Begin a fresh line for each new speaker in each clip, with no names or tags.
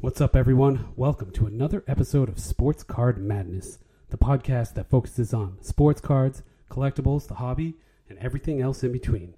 What's up, everyone? Welcome to another episode of Sports Card Madness, the podcast that focuses on sports cards, collectibles, the hobby, and everything else in between.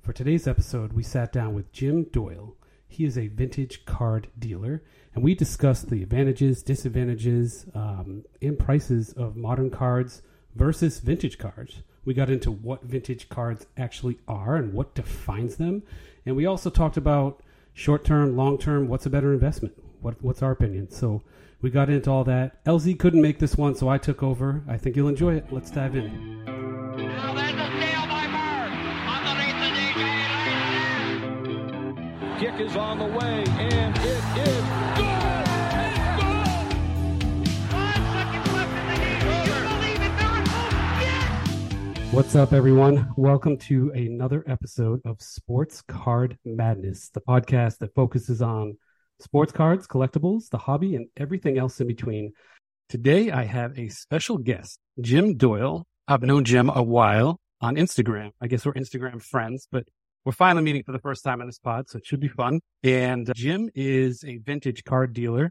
For today's episode, we sat down with Jim Doyle. He is a vintage card dealer, and we discussed the advantages, disadvantages, um, and prices of modern cards versus vintage cards. We got into what vintage cards actually are and what defines them, and we also talked about short term, long term, what's a better investment? What, what's our opinion? So we got into all that. LZ couldn't make this one, so I took over. I think you'll enjoy it. Let's dive in.
Now there's a steal by Bird. Underneath the DJ.
Kick is on the way, and it is good.
Five seconds left in the game. Do you believe it, Miracle? Yes!
What's up, everyone? Welcome to another episode of Sports Card Madness, the podcast that focuses on sports cards, collectibles, the hobby, and everything else in between. Today, I have a special guest, Jim Doyle. I've known Jim a while on Instagram. I guess we're Instagram friends, but we're finally meeting for the first time on this pod, so it should be fun. And uh, Jim is a vintage card dealer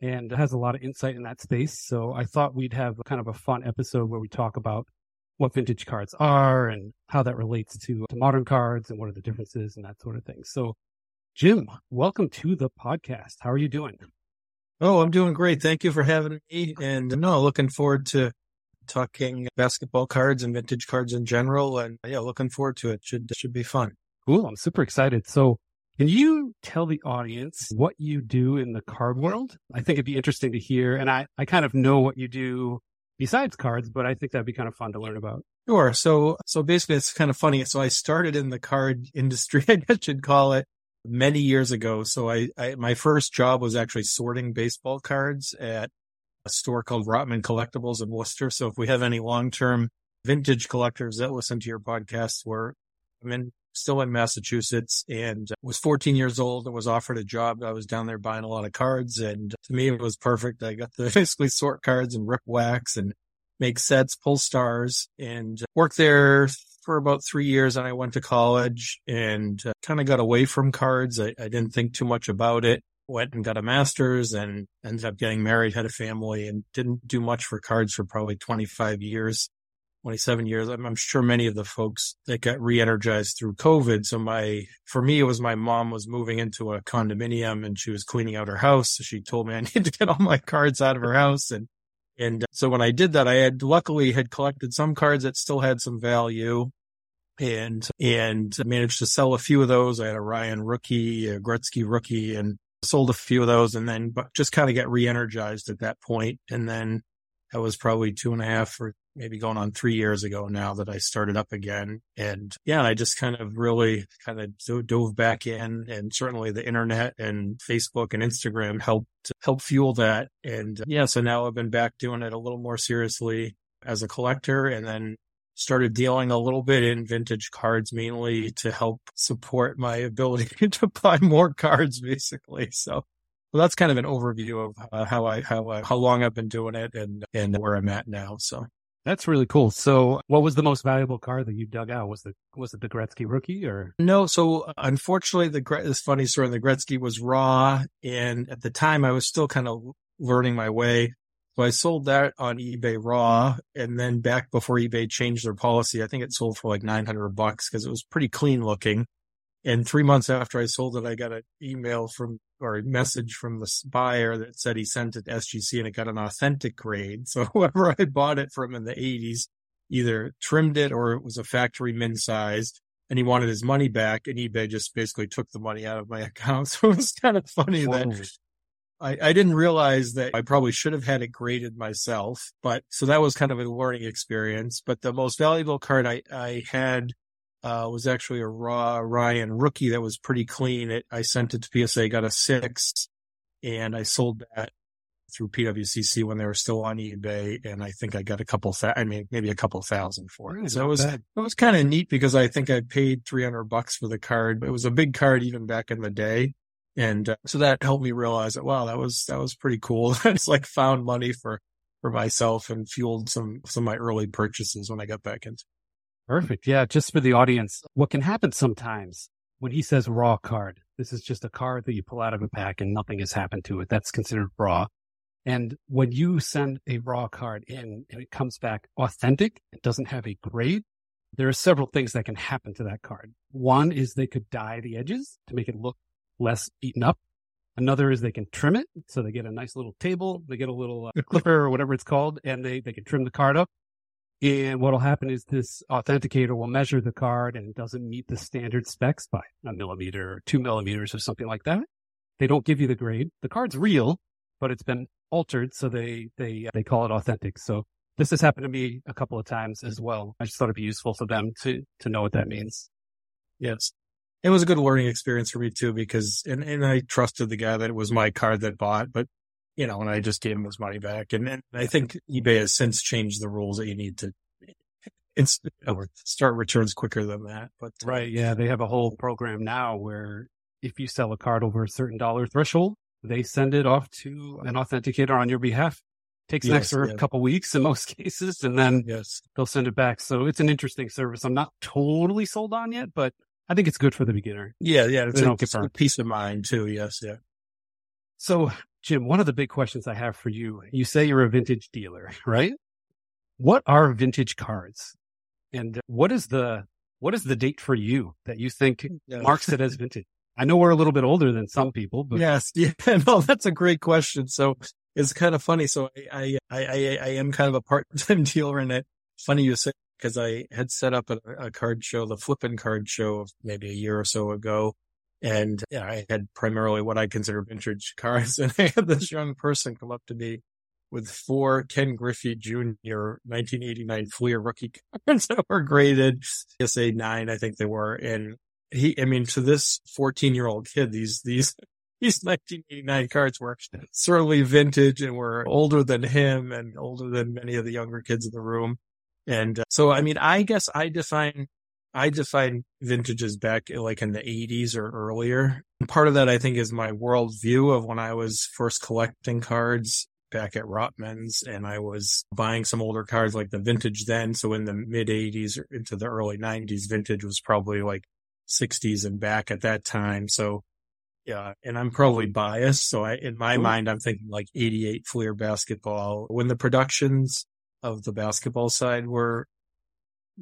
and has a lot of insight in that space. So I thought we'd have kind of a fun episode where we talk about what vintage cards are and how that relates to, to modern cards and what are the differences and that sort of thing. So, Jim, welcome to the podcast. How are you doing?
Oh, I'm doing great. Thank you for having me. And no, looking forward to talking basketball cards and vintage cards in general. And yeah, looking forward to it. Should should be fun.
Cool. I'm super excited. So, can you tell the audience what you do in the card world? I think it'd be interesting to hear. And I, I kind of know what you do besides cards, but I think that'd be kind of fun to learn about.
Sure. So so basically, it's kind of funny. So I started in the card industry, I guess you'd call it, many years ago. So I, I my first job was actually sorting baseball cards at a store called Rotman Collectibles in Worcester. So if we have any long term vintage collectors that listen to your podcast, where I'm in still in Massachusetts and was 14 years old and was offered a job. I was down there buying a lot of cards and to me it was perfect. I got to basically sort cards and rip wax and make sets, pull stars and worked there for about three years. And I went to college and uh, kind of got away from cards. I, I didn't think too much about it. Went and got a master's and ended up getting married, had a family and didn't do much for cards for probably 25 years. 27 years. I'm, I'm, sure many of the folks that got re-energized through COVID. So my, for me, it was my mom was moving into a condominium and she was cleaning out her house. So she told me I need to get all my cards out of her house. And, and uh, so when I did that, I had luckily had collected some cards that still had some value and, and managed to sell a few of those. I had a Ryan rookie, a Gretzky rookie and sold a few of those and then, but just kind of get re-energized at that point. And then that was probably two and a half or maybe going on three years ago now that I started up again. And yeah, I just kind of really kind of dove back in and certainly the internet and Facebook and Instagram helped help fuel that. And yeah, so now I've been back doing it a little more seriously as a collector and then started dealing a little bit in vintage cards mainly to help support my ability to buy more cards basically. So well, that's kind of an overview of uh, how I how I, how long I've been doing it and and where I'm at now. So
That's really cool. So, what was the most valuable card that you dug out? Was the was it the Gretzky rookie or?
no, so unfortunately, the this funny story. The Gretzky was raw, and at the time, I was still kind of learning my way. So I sold that on eBay raw, and then back before eBay changed their policy, I think it sold for like nine hundred bucks because it was pretty clean looking. And three months after I sold it, I got an email from or a message from the buyer that said he sent it to SGC and it got an authentic grade. So whoever I bought it from in the 80s either trimmed it or it was a factory min sized and he wanted his money back and eBay just basically took the money out of my account. So it was kind of funny that I, I didn't realize that I probably should have had it graded myself, but so that was kind of a learning experience. But the most valuable card I, I had uh, was actually a raw Ryan rookie that was pretty clean. It, I sent it to PSA, got a six, and I sold that through PWCC when they were still on eBay. And I think I got a couple, th- I mean, maybe a couple thousand for it. So it was,
bad.
it was kind of neat because I think I paid 300 bucks for the card. It was a big card even back in the day. And uh, so that helped me realize that, wow, that was, that was pretty cool. it's like found money for, for myself and fueled some, some of my early purchases when I got back into
Perfect. Yeah. Just for the audience, what can happen sometimes when he says raw card, This is just a card that you pull out of a pack and nothing has happened to it. That's considered raw. And when you send a raw card in and it comes back authentic, it doesn't have a grade. There are several things that can happen to that card. One is they could dye the edges to make it look less eaten up. Another is they can trim it. So they get a nice little table. They get a little uh, clipper or whatever it's called and they, they can trim the card up. And what'll happen is this authenticator will measure the card and it doesn't meet the standard specs by a millimeter or two millimeters or something like that. They don't give you the grade. The card's real, but it's been altered. So they, they, they call it authentic. So this has happened to me a couple of times as well. I just thought it'd be useful for them to, to know what that means.
Yes. It was a good learning experience for me too, because, and, and I trusted the guy that it was my card that bought, but you know, and I just gave him his money back. And, and I think eBay has since changed the rules that you need to start returns quicker than that. But
uh, right. Yeah. They have a whole program now where if you sell a card over a certain dollar threshold, they send it off to an authenticator on your behalf. Takes yes, an extra yeah. couple weeks in most cases, and then
yes.
they'll send it back. So it's an interesting service. I'm not totally sold on yet, but I think it's good for the beginner.
Yeah, yeah, it's, a, it's a peace of mind too. Yes, yeah.
So, Jim, one of the big questions I have for you, you say you're a vintage dealer, right? What are vintage cards? And what is the, what is the date for you that you think yeah. marks it as vintage? I know we're a little bit older than some people, but
yes, yeah, no, that's a great question. So it's kind of funny. So I, I, I, I am kind of a part-time dealer in it. Funny you say, because I had set up a, a card show, the flipping card show maybe a year or so ago. And yeah, I had primarily what I consider vintage cars. And I had this young person come up to me with four Ken Griffey Jr. 1989 Fleer rookie cards that were graded PSA 9, I think they were. And he, I mean, to this 14 year old kid, these, these, these 1989 cards were certainly vintage and were older than him and older than many of the younger kids in the room. And uh, so, I mean, I guess I define I define vintages back like in the 80s or earlier. And part of that, I think, is my worldview of when I was first collecting cards back at Rotman's and I was buying some older cards like the vintage then. So in the mid 80s or into the early 90s, vintage was probably like 60s and back at that time. So yeah, and I'm probably biased. So I, in my mind, I'm thinking like 88 Fleer basketball. When the productions of the basketball side were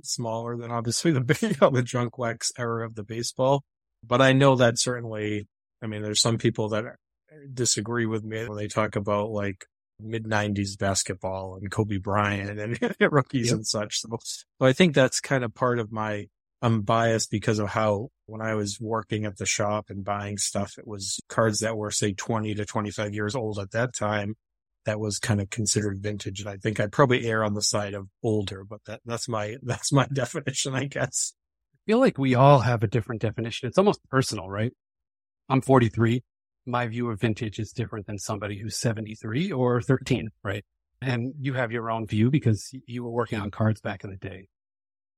smaller than obviously the big, the junk wax era of the baseball. But I know that certainly, I mean, there's some people that disagree with me when they talk about like mid nineties basketball and Kobe Bryant and rookies yep. and such. So, so I think that's kind of part of my, I'm biased because of how when I was working at the shop and buying stuff, it was cards that were say 20 to 25 years old at that time that was kind of considered vintage. And I think I'd probably err on the side of older, but that, that's my, that's my definition, I guess.
I feel like we all have a different definition. It's almost personal, right? I'm 43. My view of vintage is different than somebody who's 73 or 13, right? And you have your own view because you were working on cards back in the day.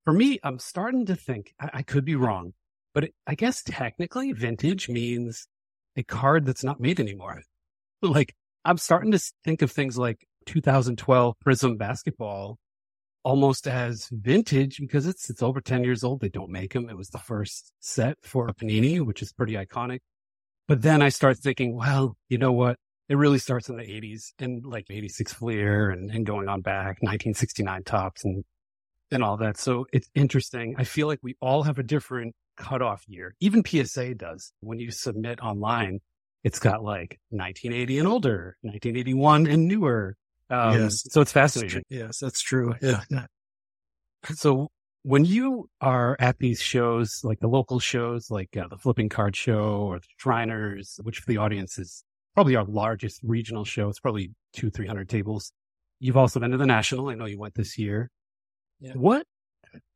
For me, I'm starting to think I, I could be wrong, but it, I guess technically vintage means a card that's not made anymore. Like I'm starting to think of things like 2012 Prizm basketball almost as vintage because it's it's over 10 years old. They don't make them. It was the first set for a Panini, which is pretty iconic. But then I start thinking, well, you know what? It really starts in the 80s and like 86 Fleer and, and going on back, 1969 Topps and and all that. So it's interesting. I feel like we all have a different cutoff year. Even PSA does. When you submit online, it's got like 1980 and older, 1981 and newer. Um, yes. So it's fascinating.
Yes, that's true. Yeah.
So when you are at these shows, like the local shows, like uh, the Flipping Card Show or the Shriners, which for the audience is probably our largest regional show. It's probably two, 300 tables. You've also been to the National. I know you went this year. Yeah. What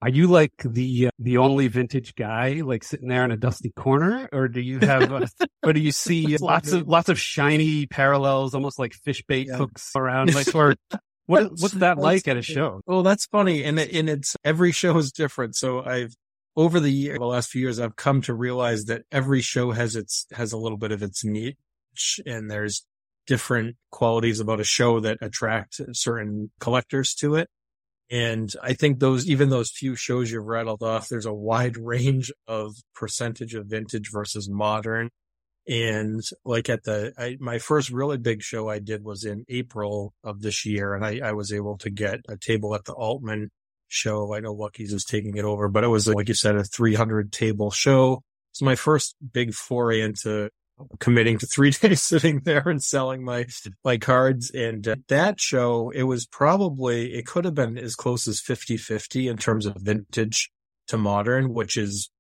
are you like the uh, the only vintage guy, like sitting there in a dusty corner, or do you have, uh, or do you see lots of lots of shiny parallels, almost like fish bait yeah. hooks around? Like, or what what's that like at a show?
Well, that's funny, and it, and it's every show is different. So I've over the year, the last few years, I've come to realize that every show has its has a little bit of its niche, and there's different qualities about a show that attract certain collectors to it. And I think those, even those few shows you've rattled off, there's a wide range of percentage of vintage versus modern. And like at the, I, my first really big show I did was in April of this year. And I, I was able to get a table at the Altman show. I know Lucky's is taking it over, but it was, like you said, a 300 table show. It's my first big foray into committing to three days sitting there and selling my my cards. And uh, that show it was probably it could have been as close as 50-50 in terms of vintage to modern which is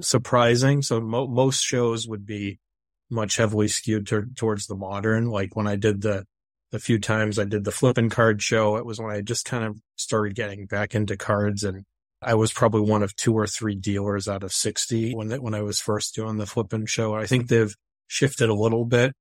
surprising. So mo- most shows would be much heavily skewed to- towards the modern. Like when i did the the few times i did the flipping card show it was when i just kind of started getting back into cards and I was probably one of two or three dealers out of 60 when when I was first doing the flipping show. I think they've shifted a little bit.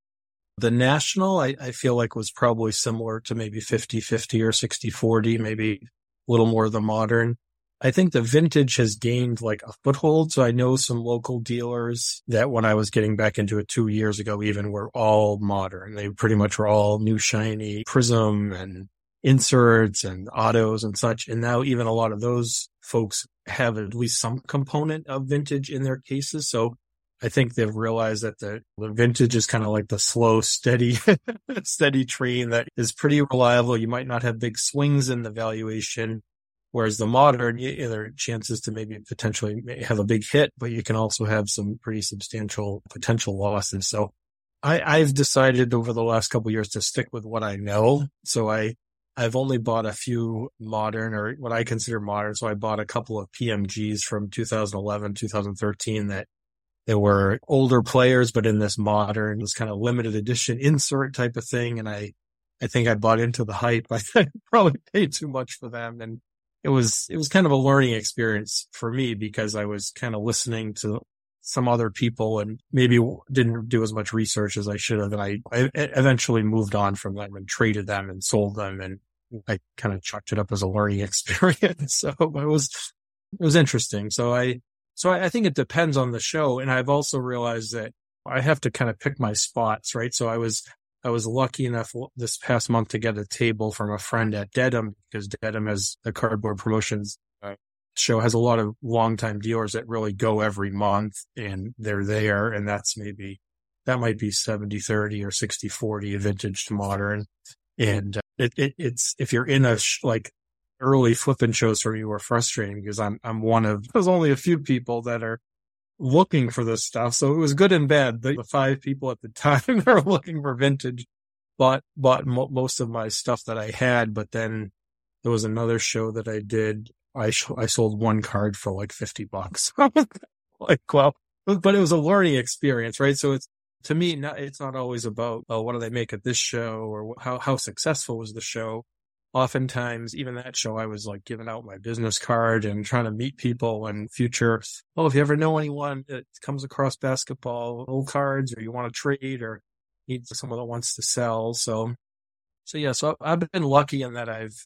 The national, I, I feel like was probably similar to maybe 50 50 or 60 40, maybe a little more the modern. I think the vintage has gained like a foothold. So I know some local dealers that when I was getting back into it two years ago, even were all modern. They pretty much were all new shiny Prizm and inserts and autos and such. And now even a lot of those folks have at least some component of vintage in their cases. So I think they've realized that the, the vintage is kind of like the slow, steady, steady train that is pretty reliable. You might not have big swings in the valuation. Whereas the modern, you, there are chances to maybe potentially have a big hit, but you can also have some pretty substantial potential losses. So I, I've decided over the last couple years to stick with what I know. So I, I've only bought a few modern or what I consider modern. So I bought a couple of PMGs from 2011, 2013 that they were older players, but in this modern, this kind of limited edition insert type of thing. And I, I think I bought into the hype. I probably paid too much for them. And it was, it was kind of a learning experience for me because I was kind of listening to some other people and maybe didn't do as much research as I should have. And I, I eventually moved on from them and traded them and sold them. And I kind of chucked it up as a learning experience. so it was, it was interesting. So I, so I, I think it depends on the show. And I've also realized that I have to kind of pick my spots, right? So I was, I was lucky enough this past month to get a table from a friend at Dedham because Dedham has the cardboard promotions show has a lot of longtime dealers that really go every month and they're there. And that's maybe, that might be 70, 30 or 60, 40 vintage to modern. And uh, it, it, it's, if you're in a, sh- like early flipping shows for me were frustrating because I'm, I'm one of, there's only a few people that are looking for this stuff. So it was good and bad. The, the five people at the time that were looking for vintage bought, bought mo- most of my stuff that I had. But then there was another show that I did. I, sh- I sold one card for like 50 bucks. like, well, but it was a learning experience, right? So it's, to me, not, it's not always about, oh, what do they make at this show or how, how successful was the show? oftentimes even that show i was like giving out my business card and trying to meet people and future oh if you ever know anyone that comes across basketball old cards or you want to trade or need someone that wants to sell so so yeah so i've been lucky in that i've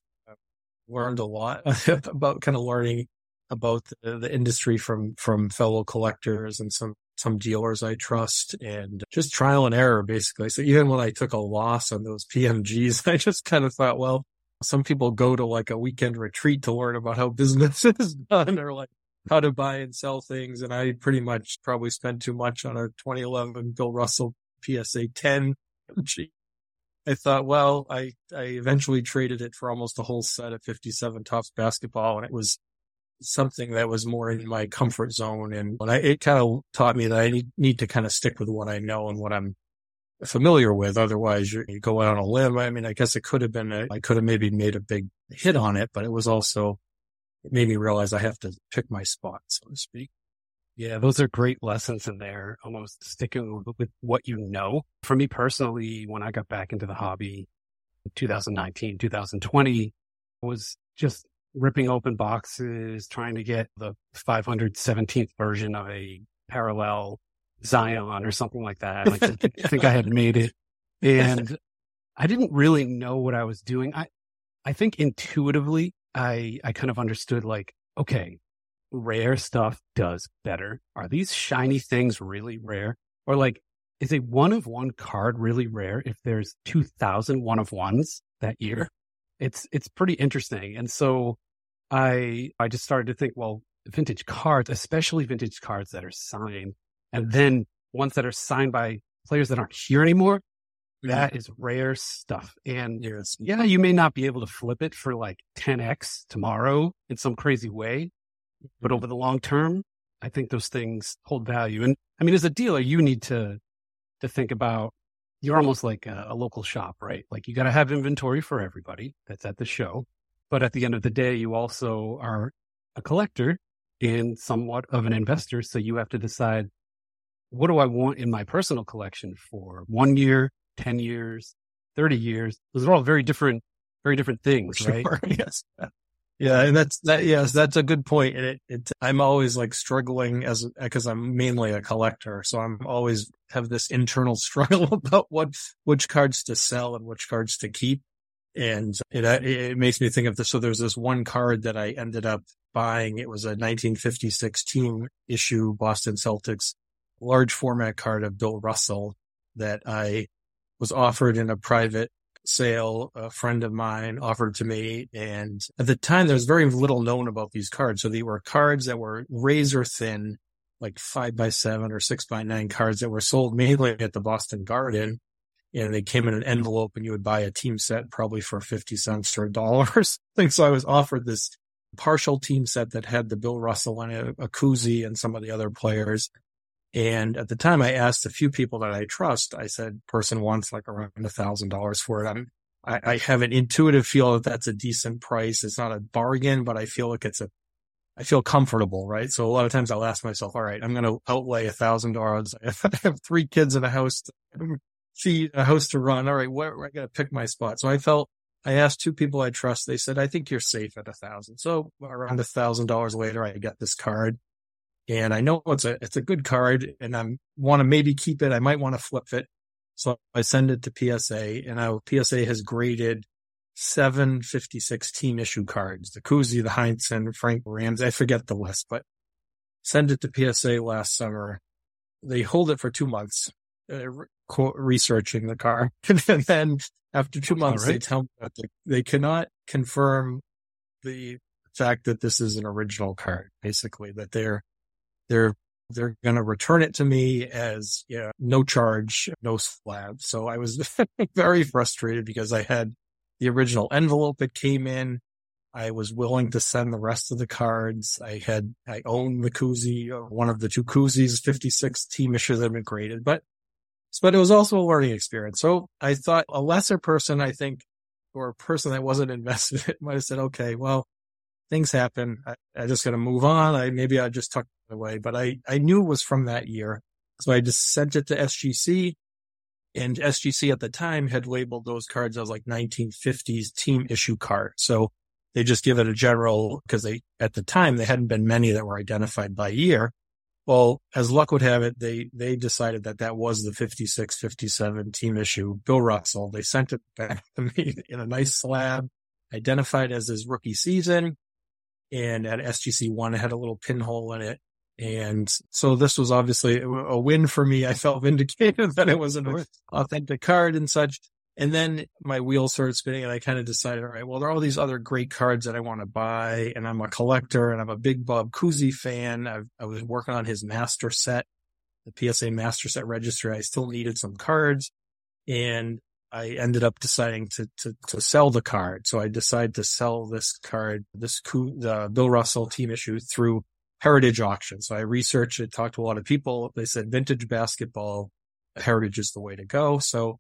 learned a lot about kind of learning about the, the industry from from fellow collectors and some some dealers I trust and just trial and error basically. So even when I took a loss on those PMGs, I just kind of thought, well, some people go to like a weekend retreat to learn about how business is done or like how to buy and sell things. And I pretty much probably spent too much on a 2011 Bill Russell PSA 10. I thought, well, I, I eventually traded it for almost a whole set of 57 Topps basketball and it was something that was more in my comfort zone. And I, it kind of taught me that I need, need to kind of stick with what I know and what I'm familiar with. Otherwise, you go out on a limb. I mean, I guess it could have been, a, I could have maybe made a big hit on it, but it was also, it made me realize I have to pick my spot, so to speak.
Yeah, those are great lessons in there, almost sticking with, what you know. For me personally, when I got back into the hobby in 2019, 2020, was just ripping open boxes, trying to get the 517th version of a parallel Zion or something like that. Like, I think I had made it and I didn't really know what I was doing. I, I think intuitively I, I kind of understood like, okay, rare stuff does better. Are these shiny things really rare? Or like, is a one of one card really rare if there's 2000 one of ones that year? it's it's pretty interesting. And so I I just started to think, well, vintage cards, especially vintage cards that are signed, and then ones that are signed by players that aren't here anymore. Mm-hmm. That is rare stuff. And
Yes.
yeah, you may not be able to flip it for like 10x tomorrow in some crazy way, but over the long term, I think those things hold value. And I mean, as a dealer, you need to to think about you're almost like a, a local shop, right? Like you got to have inventory for everybody that's at the show, but at the end of the day, you also are a collector and somewhat of an investor, so you have to decide what do I want in my personal collection for one year, 10 years, 30 years. Those are all very different, very different things, right?
sure. yes. Yeah. And that's that. Yes. That's a good point. And it, it, I'm always like struggling as, cause I'm mainly a collector. So I'm always have this internal struggle about what, which cards to sell and which cards to keep. And it, it makes me think of this. So there's this one card that I ended up buying. It was a 1956 team issue Boston Celtics large format card of Bill Russell that I was offered in a private sale. A friend of mine offered to me. And at the time, there was very little known about these cards. So they were cards that were razor thin, like five by seven or six by nine cards that were sold mainly at the Boston Garden. And they came in an envelope and you would buy a team set probably for 50 cents or a dollar or something. So I was offered this partial team set that had the Bill Russell and a, a and some of the other players. And at the time I asked a few people that I trust, I said, person wants like around a thousand dollars for it. I'm, I, I have an intuitive feel that that's a decent price. It's not a bargain, but I feel like it's a, I feel comfortable, right? So a lot of times I'll ask myself, all right, I'm going to outlay a thousand dollars. I have three kids in a house, to feed a house to run. All right, where, where I got to pick my spot. So I felt I asked two people I trust. They said, I think you're safe at a thousand. So around a thousand dollars later, I get this card and I know it's a, it's a good card and I want to maybe keep it. I might want to flip it. So I send it to PSA and now PSA has graded 756 team issue cards, the Cousy, the Heinsohn, Frank Rams. I forget the list, but send it to PSA last summer. They hold it for two months, uh, re- researching the car. and then after two months,
right.
they tell me that they, they cannot confirm the fact that this is an original card, basically, that they're, they're, they're going to return it to me as yeah, no charge, no slab. So I was very frustrated because I had the original envelope that came in. I was willing to send the rest of the cards. I had, I own the Cousy, or one of the two Cousys, 56 team issues that have been graded, but, but it was also a learning experience. So I thought a lesser person, I think, or a person that wasn't invested in it might have said, okay, well, things happen. I, I just got to move on. I, maybe I just tucked it away, but I, I knew it was from that year. So I just sent it to SGC and SGC at the time had labeled those cards as like 1950s team issue cards. So they just give it a general because they, at the time, they hadn't been many that were identified by year. Well, as luck would have it, they, they decided that that was the 56, 57 team issue. Bill Russell, they sent it back to me in a nice slab, identified as his rookie season. And at SGC one, it had a little pinhole in it. And so this was obviously a win for me. I felt vindicated that it was an authentic card and such. And then my wheels started spinning and I kind of decided, all right, well, there are all these other great cards that I want to buy. And I'm a collector and I'm a big Bob Cousy fan. I've, I was working on his master set, the PSA master set registry. I still needed some cards and I ended up deciding to, to, to sell the card. So I decided to sell this card, this the Bill Russell team issue through heritage auction. So I researched it, talked to a lot of people. They said vintage basketball heritage is the way to go. So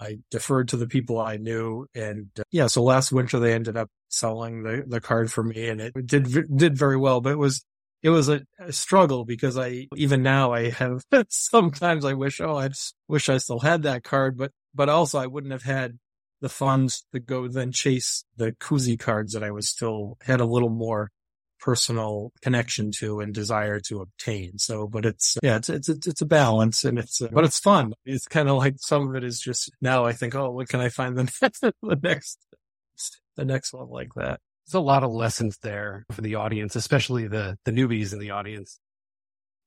I deferred to the people I knew. And uh, yeah, so last winter they ended up selling the, the card for me and it did, did very well, but it was, it was a, a struggle because I, even now I have, sometimes I wish, oh, I wish I still had that card, but, but also I wouldn't have had the funds to go then chase the Cousy cards that I was still had a little more personal connection to and desire to obtain. So, but it's, yeah, it's, it's, it's a balance and it's, uh, but it's fun. It's kind of like some of it is just now I think, oh, what can I find the next, the next, the next one like that?
There's a lot of lessons there for the audience, especially the, the newbies in the audience.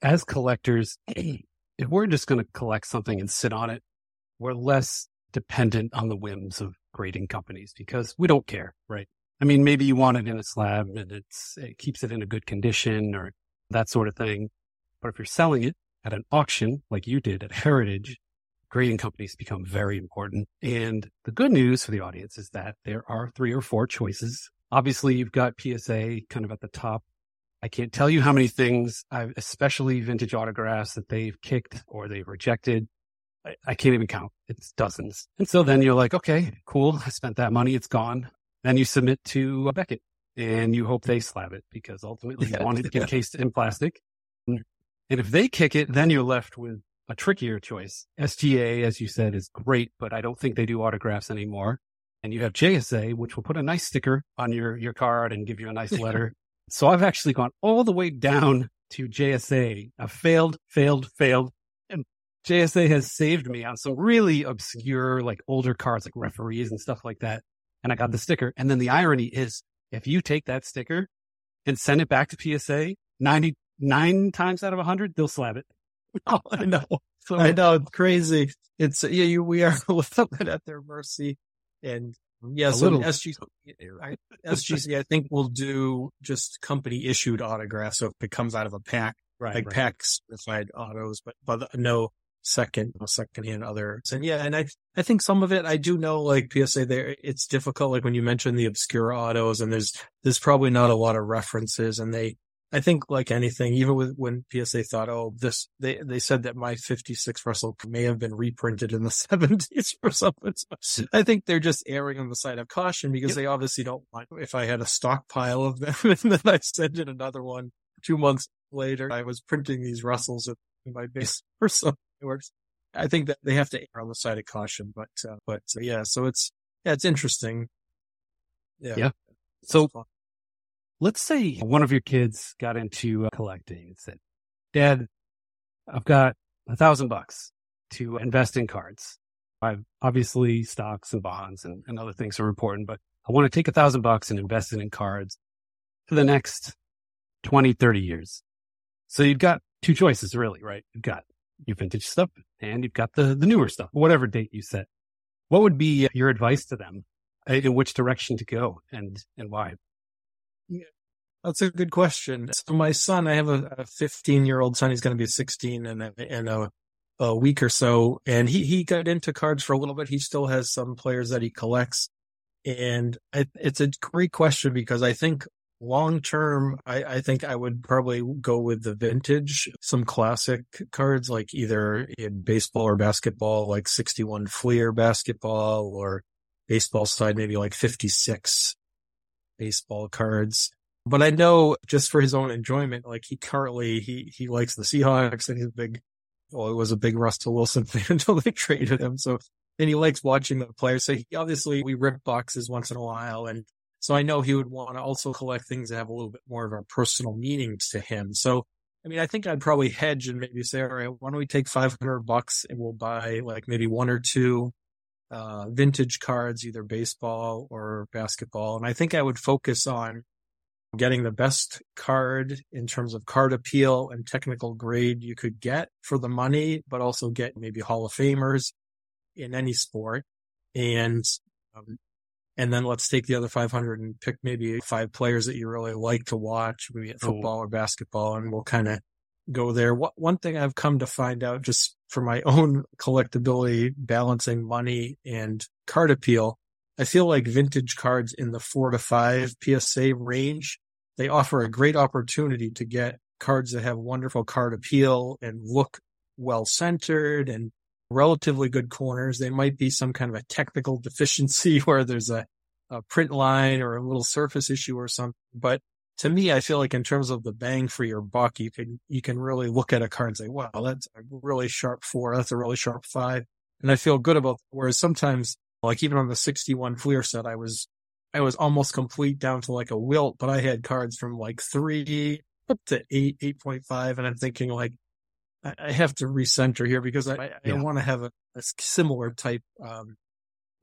As collectors, if we're just going to collect something and sit on it, we're less dependent on the whims of, grading companies because we don't care, right? I mean, maybe you want it in a slab and it's, it keeps it in a good condition or that sort of thing. But if you're selling it at an auction like you did at Heritage, grading companies become very important. And the good news for the audience is that there are three or four choices. Obviously, you've got PSA kind of at the top. I can't tell you how many things, I've, especially vintage autographs that they've kicked or they've rejected. I, I can't even count. It's dozens. And so then you're like, okay, cool. I spent that money. It's gone. Then you submit to uh, Beckett and you hope they slab it because ultimately you want it to get encased in plastic. Mm. And if they kick it, then you're left with a trickier choice. SGA, as you said, is great, but I don't think they do autographs anymore. And you have JSA, which will put a nice sticker on your, your card and give you a nice letter. so I've actually gone all the way down to JSA. I've failed, failed, failed. And JSA has saved me on some really obscure, like older cards, like referees and stuff like that. And I got the sticker. And then the irony is if you take that sticker and send it back to PSA, 99 times out of 100, they'll slab it.
Oh, I know. So, I know. It's crazy. It's, yeah, you, we are a little bit at their mercy. And yeah,
A
so
little.
SGC, I, SGC, I think will do just company issued autographs. So if it comes out of a pack,
Right.
like pack certified autos, but, but no second, secondhand others. And yeah, and I, I think some of it, I do know like PSA there, it's difficult. Like when you mentioned the obscure autos and there's, there's probably not a lot of references and they, I think like anything, even with when PSA thought, oh, this, they, they said that my 56 Russell may have been reprinted in the seventies or something. So I think they're just erring on the side of caution because
Yep.
they obviously don't want, if I had a stockpile of them and then I send in another one two months later, I was printing these Russells in my base or something. It works. I think that they have to err on the side of caution, but, uh, but uh, yeah, so it's, yeah, it's interesting. Yeah.
Yeah. So let's say one of your kids got into uh, collecting and said, Dad, I've got a thousand bucks to invest in cards. I've obviously stocks and bonds and, and other things are important, but I want to take a thousand bucks and invest it in cards for the next 20, 30 years. So you've got two choices really, right? You've got your vintage stuff and you've got the, the newer stuff, whatever date you set. What would be your advice to them uh, in which direction to go and, and why?
Yeah, That's a good question. So my son, I have a 15 year old son. He's going to be 16 in a, in a, a week or so. And he, he got into cards for a little bit. He still has some players that he collects. And it, it's a great question because I think long term, I, I think I would probably go with the vintage, some classic cards like either in baseball or basketball, like 61 Fleer basketball or baseball side, maybe like 56 baseball cards. But I know just for his own enjoyment, like he currently, he, he likes the Seahawks and he's big, well, it was a big Russell Wilson fan until they traded him. So, and he likes watching the players. So he, obviously we rip boxes once in a while. And so I know he would want to also collect things that have a little bit more of a personal meaning to him. So, I mean, I think I'd probably hedge and maybe say, all right, why don't we take 500 bucks and we'll buy like maybe one or two, uh, vintage cards, either baseball or basketball. And I think I would focus on getting the best card in terms of card appeal and technical grade you could get for the money, but also get maybe Hall of Famers in any sport. And, um, and then let's take the other 500 and pick maybe five players that you really like to watch, maybe at
Oh.
football or basketball, and we'll kind of go there. What, one thing I've come to find out just for my own collectability, balancing money and card appeal, I feel like vintage cards in the four to five PSA range, they offer a great opportunity to get cards that have wonderful card appeal and look well centered and relatively good corners. They might be some kind of a technical deficiency where there's a, a print line or a little surface issue or something. But to me, I feel like in terms of the bang for your buck, you can, you can really look at a card and say, wow, that's a really sharp four. That's a really sharp five. And I feel good about, whereas sometimes like even on the 61 Fleer set, I was, I was almost complete down to like a wilt, but I had cards from like three up to eight, 8.5. And I'm thinking like, I, have to recenter here because I, I,
Yeah.
Want to have a, a similar type, um,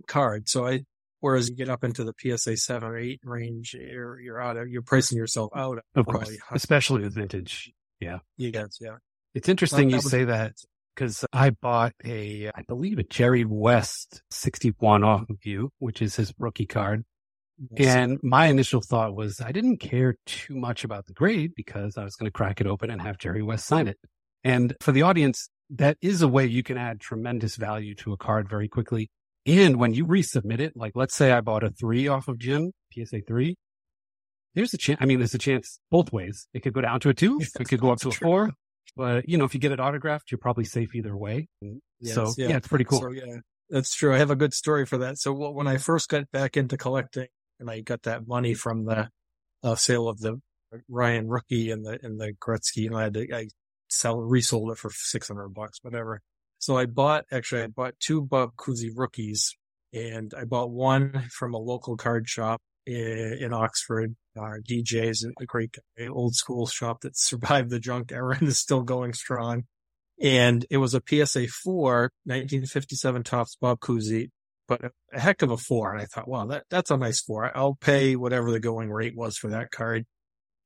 card. So I, whereas you get up into the PSA seven or eight range, you're, you're out of, you're pricing yourself out.
Of course, especially with vintage. Yeah.
Yes, yeah.
It's interesting
Well,
you
was-
say that because I bought a, I believe, a Jerry West 61 off of you, which is his rookie card. And my initial thought was I didn't care too much about the grade because I was going to crack it open and have Jerry West sign it. And for the audience, that is a way you can add tremendous value to a card very quickly. And when you resubmit it, like let's say I bought a three off of Jim, PSA three, there's a chance. I mean, there's a chance both ways. It could go down to a two. It could go up to a four. But you know, if you get it autographed, you're probably safe either way.
Yes,
so yeah. it's pretty cool.
So, yeah, that's true. I have a good story for that. So when I first got back into collecting and I got that money from the uh, sale of the Ryan rookie and the, and the Gretzky, and I had to, I sell, resold it for 600 bucks, whatever. So I bought, actually, I bought two Bob Cousy rookies and I bought one from a local card shop in, in Oxford. Uh, DJ's a great guy, old school shop that survived the junk era and is still going strong. And it was a PSA 4, 1957 Topps Bob Cousy, but a heck of a four. And I thought, wow, that, that's a nice four. I'll pay whatever the going rate was for that card.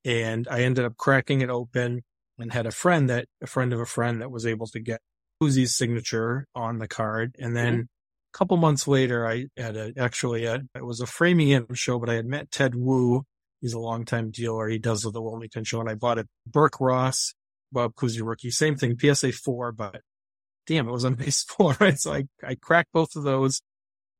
And I ended up cracking it open and had a friend that, a friend of a friend that was able to get Cousy's signature on the card. And then mm-hmm. a couple months later, I had a, actually, a, it was a Framingham show, but I had met Ted Wu. He's a longtime dealer. He does the Wilmington show and I bought a Burke Ross, Bob Cousy rookie. Same thing, PSA four, but damn, it was on base four, right? So I, I cracked both of those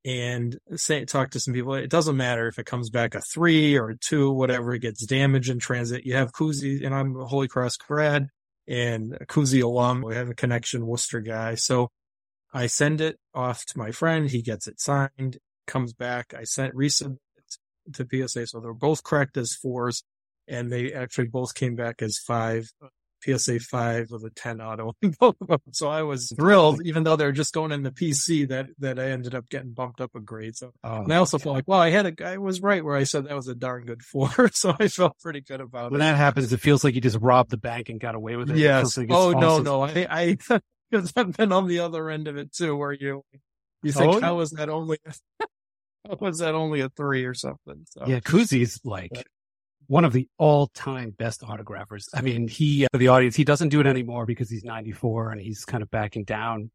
and say, talk to some people. It doesn't matter if it comes back a three or a two, whatever, it gets damaged in transit. You have Cousy and I'm a Holy Cross grad and a Cousy alum. We have a connection, Worcester guy. So I send it off to my friend. He gets it signed, comes back. I sent resubmit to PSA. So they're both correct as fours and they actually both came back as five PSA 5 with a 10 auto both of them. So I was thrilled, even though they're just going in the PC that, that I ended up getting bumped up a grade. So oh, and I also felt like, well, I had a guy was right where I said that was a darn good four. so I felt pretty good about
when
it.
When that happens, it feels like you just robbed the bank and got away with it.
Yes.
Like
oh, awesome. no, no. I, I, because I've been on the other end of it too, where you, you think, oh, how was that only, how was that only a three or something? So.
Yeah. Cousy's like, one of the all-time best autographers. I mean, he uh, for the audience, he doesn't do it anymore because he's 94 and he's kind of backing down.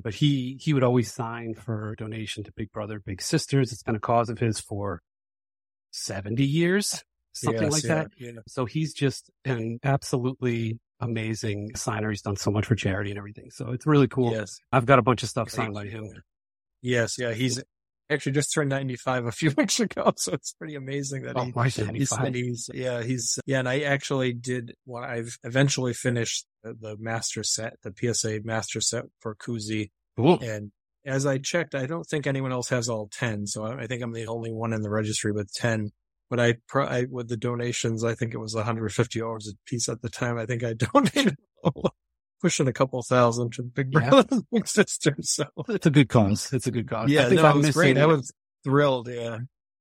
But he he would always sign for donation to Big Brother, Big Sisters. It's been a cause of his for 70 years, something yes, like yeah, that. Yeah. So he's just an absolutely amazing signer. He's done so much for charity and everything. So it's really cool.
Yes.
I've got a bunch of stuff signed by him.
Yes, yeah, he's actually just turned 95 a few weeks ago. So it's pretty amazing that
oh,
he,
he's 95.
He's, yeah, he's, yeah. And I actually did what I've eventually finished the, the, master set, the PSA master set for Cousy.
Cool.
And as I checked, I don't think anyone else has all 10. So I, I think I'm the only one in the registry with 10. But I, I, with the donations, I think it was 150 dollars a piece at the time. I think I donated pushing a couple thousand to Big Brother yeah. Big Sister. So
it's a good cause. It's a good cause.
Yeah, I think no, I'm missing, great. I was thrilled. Yeah.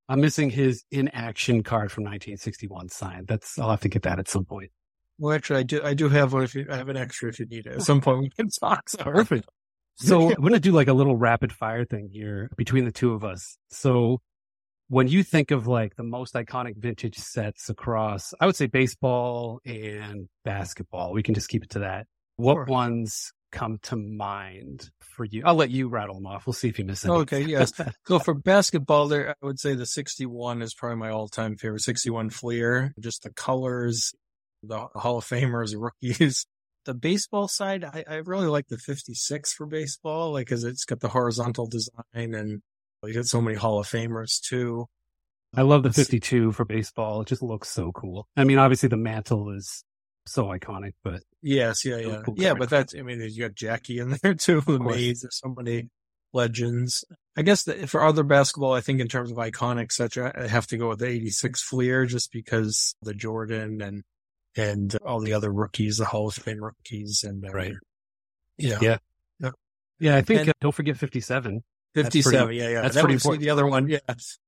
I'm missing his in action card from 1961 signed. That's, I'll have to get that at some point.
Well, actually, I do, I do have one if you, I have an extra if you need it. At some point we can talk. So.
Perfect. So I'm going to do like a little rapid fire thing here between the two of us. So when you think of like the most iconic vintage sets across, I would say baseball and basketball, we can just keep it to that. What sure. ones come to mind for you? I'll let you rattle them off. We'll see if you miss any.
Okay, yes. so for basketball, there, I would say the 61 is probably my all-time favorite. 61 Fleer, just the colors, the Hall of Famers, rookies. The baseball side, I, I really like the 56 for baseball, like, cause it's got the horizontal design and you got so many Hall of Famers too.
I love the 52 for baseball. It just looks so cool. I mean, obviously the Mantle is so iconic, but
yes, yeah, yeah, cool yeah. But that's, I mean, you got Jackie in there too, the Mays. There's so many legends. I guess that for other basketball, I think in terms of iconic, such I have to go with the 86 Fleer just because the Jordan and, and all the other rookies, the Hall of Fame rookies and,
uh, right.
Yeah.
Yeah. Yeah. Yeah. I think, and, uh, don't forget 57.
57. Pretty, yeah, yeah.
That's that pretty important.
The other one, yeah.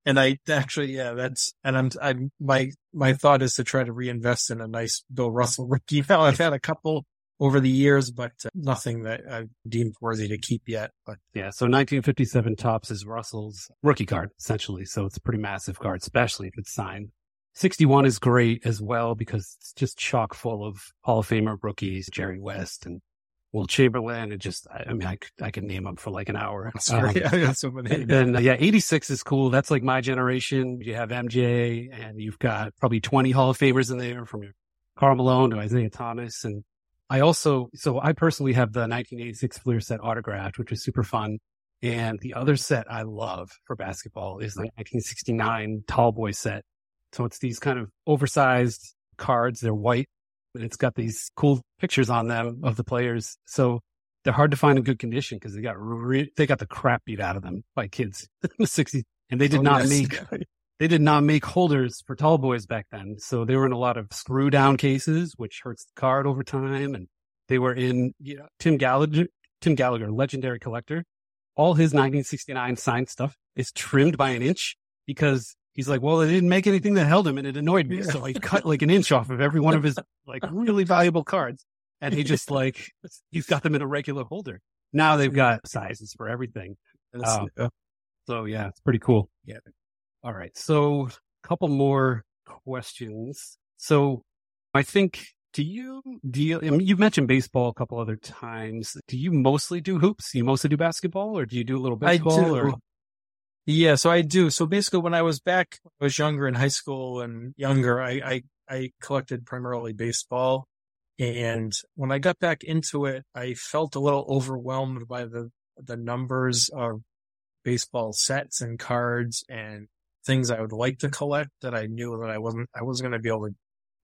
And I actually, yeah, that's, and I'm, I'm, my, my thought is to try to reinvest in a nice Bill Russell rookie. Now I've had a couple over the years, but uh, nothing that I've deemed worthy to keep yet. But
yeah, so 1957 Topps is Russell's rookie card, essentially. So it's a pretty massive card, especially if it's signed. 61 is great as well because it's just chock full of Hall of Famer rookies, Jerry West and Wilt Chamberlain. It just, I, mean I mean, I, can name them for like an hour.
Sorry,
Um,
I got so many.
and then, uh, yeah, 86 is cool. That's like my generation. You have MJ and you've got probably 20 Hall of Famers in there from Karl Malone to Isiah Thomas. And I also, so I personally have the 1986 Fleer set autographed, which is super fun. And the other set I love for basketball is the 1969 Tall Boy set. So it's these kind of oversized cards. They're white and it's got these cool pictures on them of the players. So they're hard to find in good condition because they got re- they got the crap beat out of them by kids in the 60s. And they did
Oh,
not
yes.
make they did not make holders for tall boys back then. So they were in a lot of screw down cases, which hurts the card over time. And they were in you know, Tim Gallagher, Tim Gallagher, legendary collector. All his 1969 signed stuff is trimmed by an inch because he's like, well, it didn't make anything that held him and it annoyed me. So I cut like an inch off of every one of his like really valuable cards. And he just like, he's got them in a regular holder. Now they've got sizes for everything. Um, So yeah, it's pretty cool.
Yeah.
All right. So a couple more questions. So I think, do you deal, I mean, you've mentioned baseball a couple other times. Do you mostly do hoops? You mostly do basketball or do you do a little
I do.
or?
Yeah, so I do. So basically, when I was back, I was younger in high school and younger, I, I, I collected primarily baseball. And when I got back into it, I felt a little overwhelmed by the, the numbers of baseball sets and cards and things I would like to collect that I knew that I wasn't, I wasn't going to be able to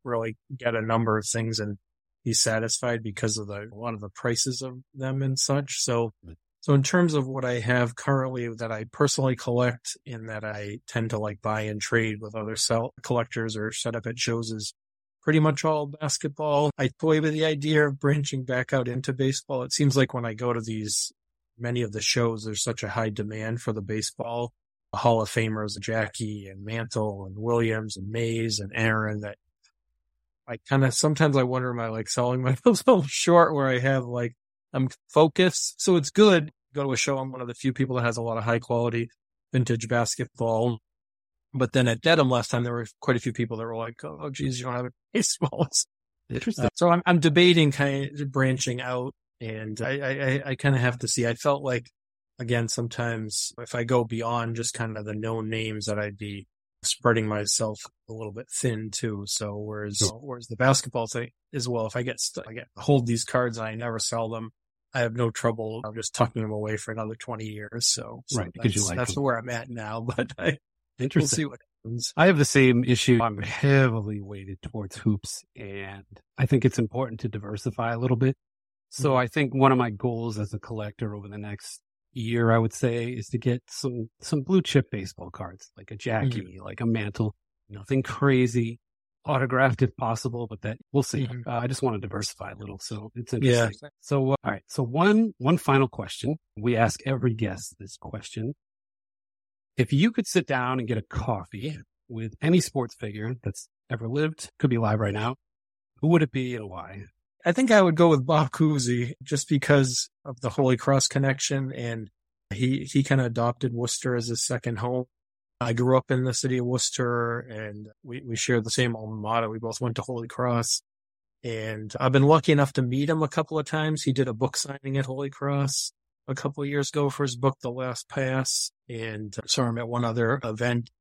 really get a number of things and be satisfied because of the, a lot of the prices of them and such. So hmm. So in terms of what I have currently that I personally collect and that I tend to like buy and trade with other sell collectors or set up at shows is pretty much all basketball. I toy with the idea of branching back out into baseball. It seems like when I go to these, many of the shows, there's such a high demand for the baseball. The Hall of Famers, Jackie and Mantle and Williams and Mays and Aaron that I kind of, sometimes I wonder, am I like selling myself short where I have like, I'm focused. So it's good. Go to a show. I'm one of the few people that has a lot of high quality vintage basketball. But then at Dedham last time, there were quite a few people that were like, "Oh, geez, you don't have a baseball."
Interesting.
Uh, so I'm I'm debating kind of branching out, and I I, I kind of have to see. I felt like again sometimes if I go beyond just kind of the known names, that I'd be spreading myself a little bit thin too. So whereas whereas the basketball thing as well, if I get st- I get hold these cards and I never sell them, I have no trouble just tucking them away for another twenty years. So, so
Right, because you
that's,
like
that's
them.
where I'm at now. But I we'll
Interesting.
see what happens.
I have the same issue. I'm heavily weighted towards hoops and I think it's important to diversify a little bit. So
Mhm.
I think one of my goals as a collector over the next year, I would say, is to get some, some blue chip baseball cards, like a Jackie, like a mantle, nothing crazy, autographed if possible, but that we'll see.
Mhm.
Uh, I just want to diversify a little. So it's interesting. Yeah. So, uh, all right. So one, one final question. We ask every guest this question. If you could sit down and get a coffee with any sports figure that's ever lived, could be alive right now, who would it be and why?
I think I would go with Bob Cousy just because of the Holy Cross connection and he, he kind of adopted Worcester as his second home. I grew up in the city of Worcester and we, we shared the same alma mater. We both went to Holy Cross and I've been lucky enough to meet him a couple of times. He did a book signing at Holy Cross a couple of years ago for his book, The Last Pass and uh, saw him at one other event.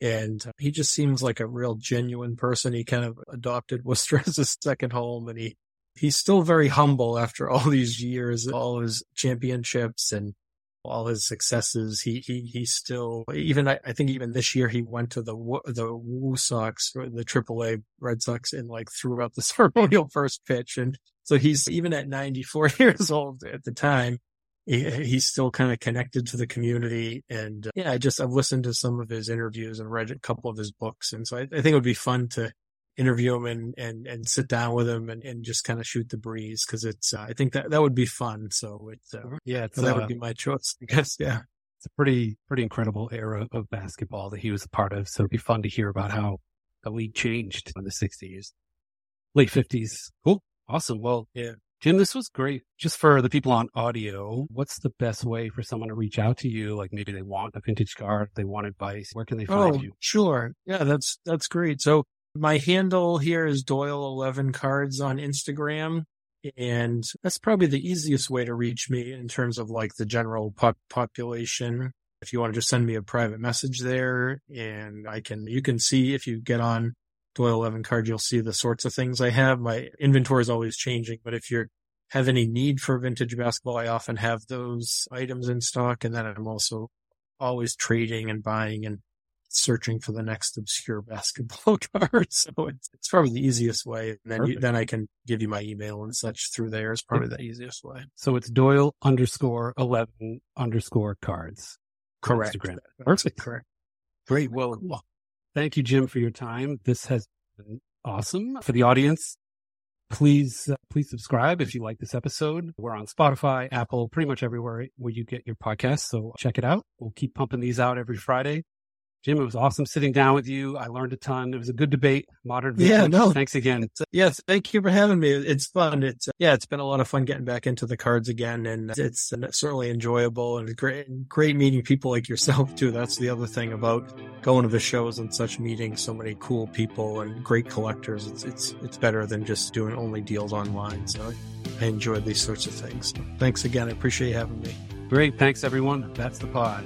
And he just seems like a real genuine person. He kind of adopted Worcester as his second home and he, he's still very humble after all these years, all his championships and all his successes. He, he, he's still, even, I, I think even this year he went to the, the Woo Sox, the AAA Red Sox and like threw out the ceremonial first pitch. And so he's even at 94 years old at the time. He, he's still kind of connected to the community. And yeah, I just, I've listened to some of his interviews and read a couple of his books. And so I, I think it would be fun to, interview him and, and, and sit down with him and, and just kind of shoot the breeze. Cause it's, uh, I think that that would be fun. So it's, uh,
Yeah, it's,
that
uh,
would be my choice, I guess. Yeah.
it's a pretty, pretty incredible era of basketball that he was a part of. So it'd be fun to hear about how the league changed in the sixties, late fifties. Cool. Awesome. Well,
Yeah.
Jim, this was great. Just for the people on audio, what's the best way for someone to reach out to you? Like maybe they want a vintage card, they want advice. Where can they find
Oh,
you?
sure. Yeah. That's, that's great. So my handle here is Doyle11 cards on Instagram. And that's probably the easiest way to reach me in terms of like the general pop- population. If you want to just send me a private message there and I can, you can see if you get on Doyle 11 card, you'll see the sorts of things I have. My inventory is always changing, but if you have any need for vintage basketball, I often have those items in stock. And then I'm also always trading and buying and searching for the next obscure basketball card. So it's, it's probably the easiest way. And then you, then I can give you my email and such through there is probably the easiest way.
So it's Doyle underscore 11 underscore cards.
Correct.
Instagram.
Perfect. Correct. Great. Well,
Well, thank you, Jim, for your time. This has been awesome. For the audience, please, uh, please subscribe if you like this episode. We're on Spotify, Apple, pretty much everywhere where you get your podcasts. So check it out. We'll keep pumping these out every Friday. Jim, it was awesome sitting down with you. I learned a ton. It was a good debate. Modern vintage.
Yeah, no.
Thanks again.
Uh, yes, thank you for having me. It's fun. It's uh, yeah, it's been a lot of fun getting back into the cards again, and it's uh, certainly enjoyable and great. Great meeting people like yourself too. That's the other thing about going to the shows and such, meeting so many cool people and great collectors. It's it's it's better than just doing only deals online. So I enjoy these sorts of things. So thanks again. I appreciate you having me.
Great. Thanks, everyone. That's the pod.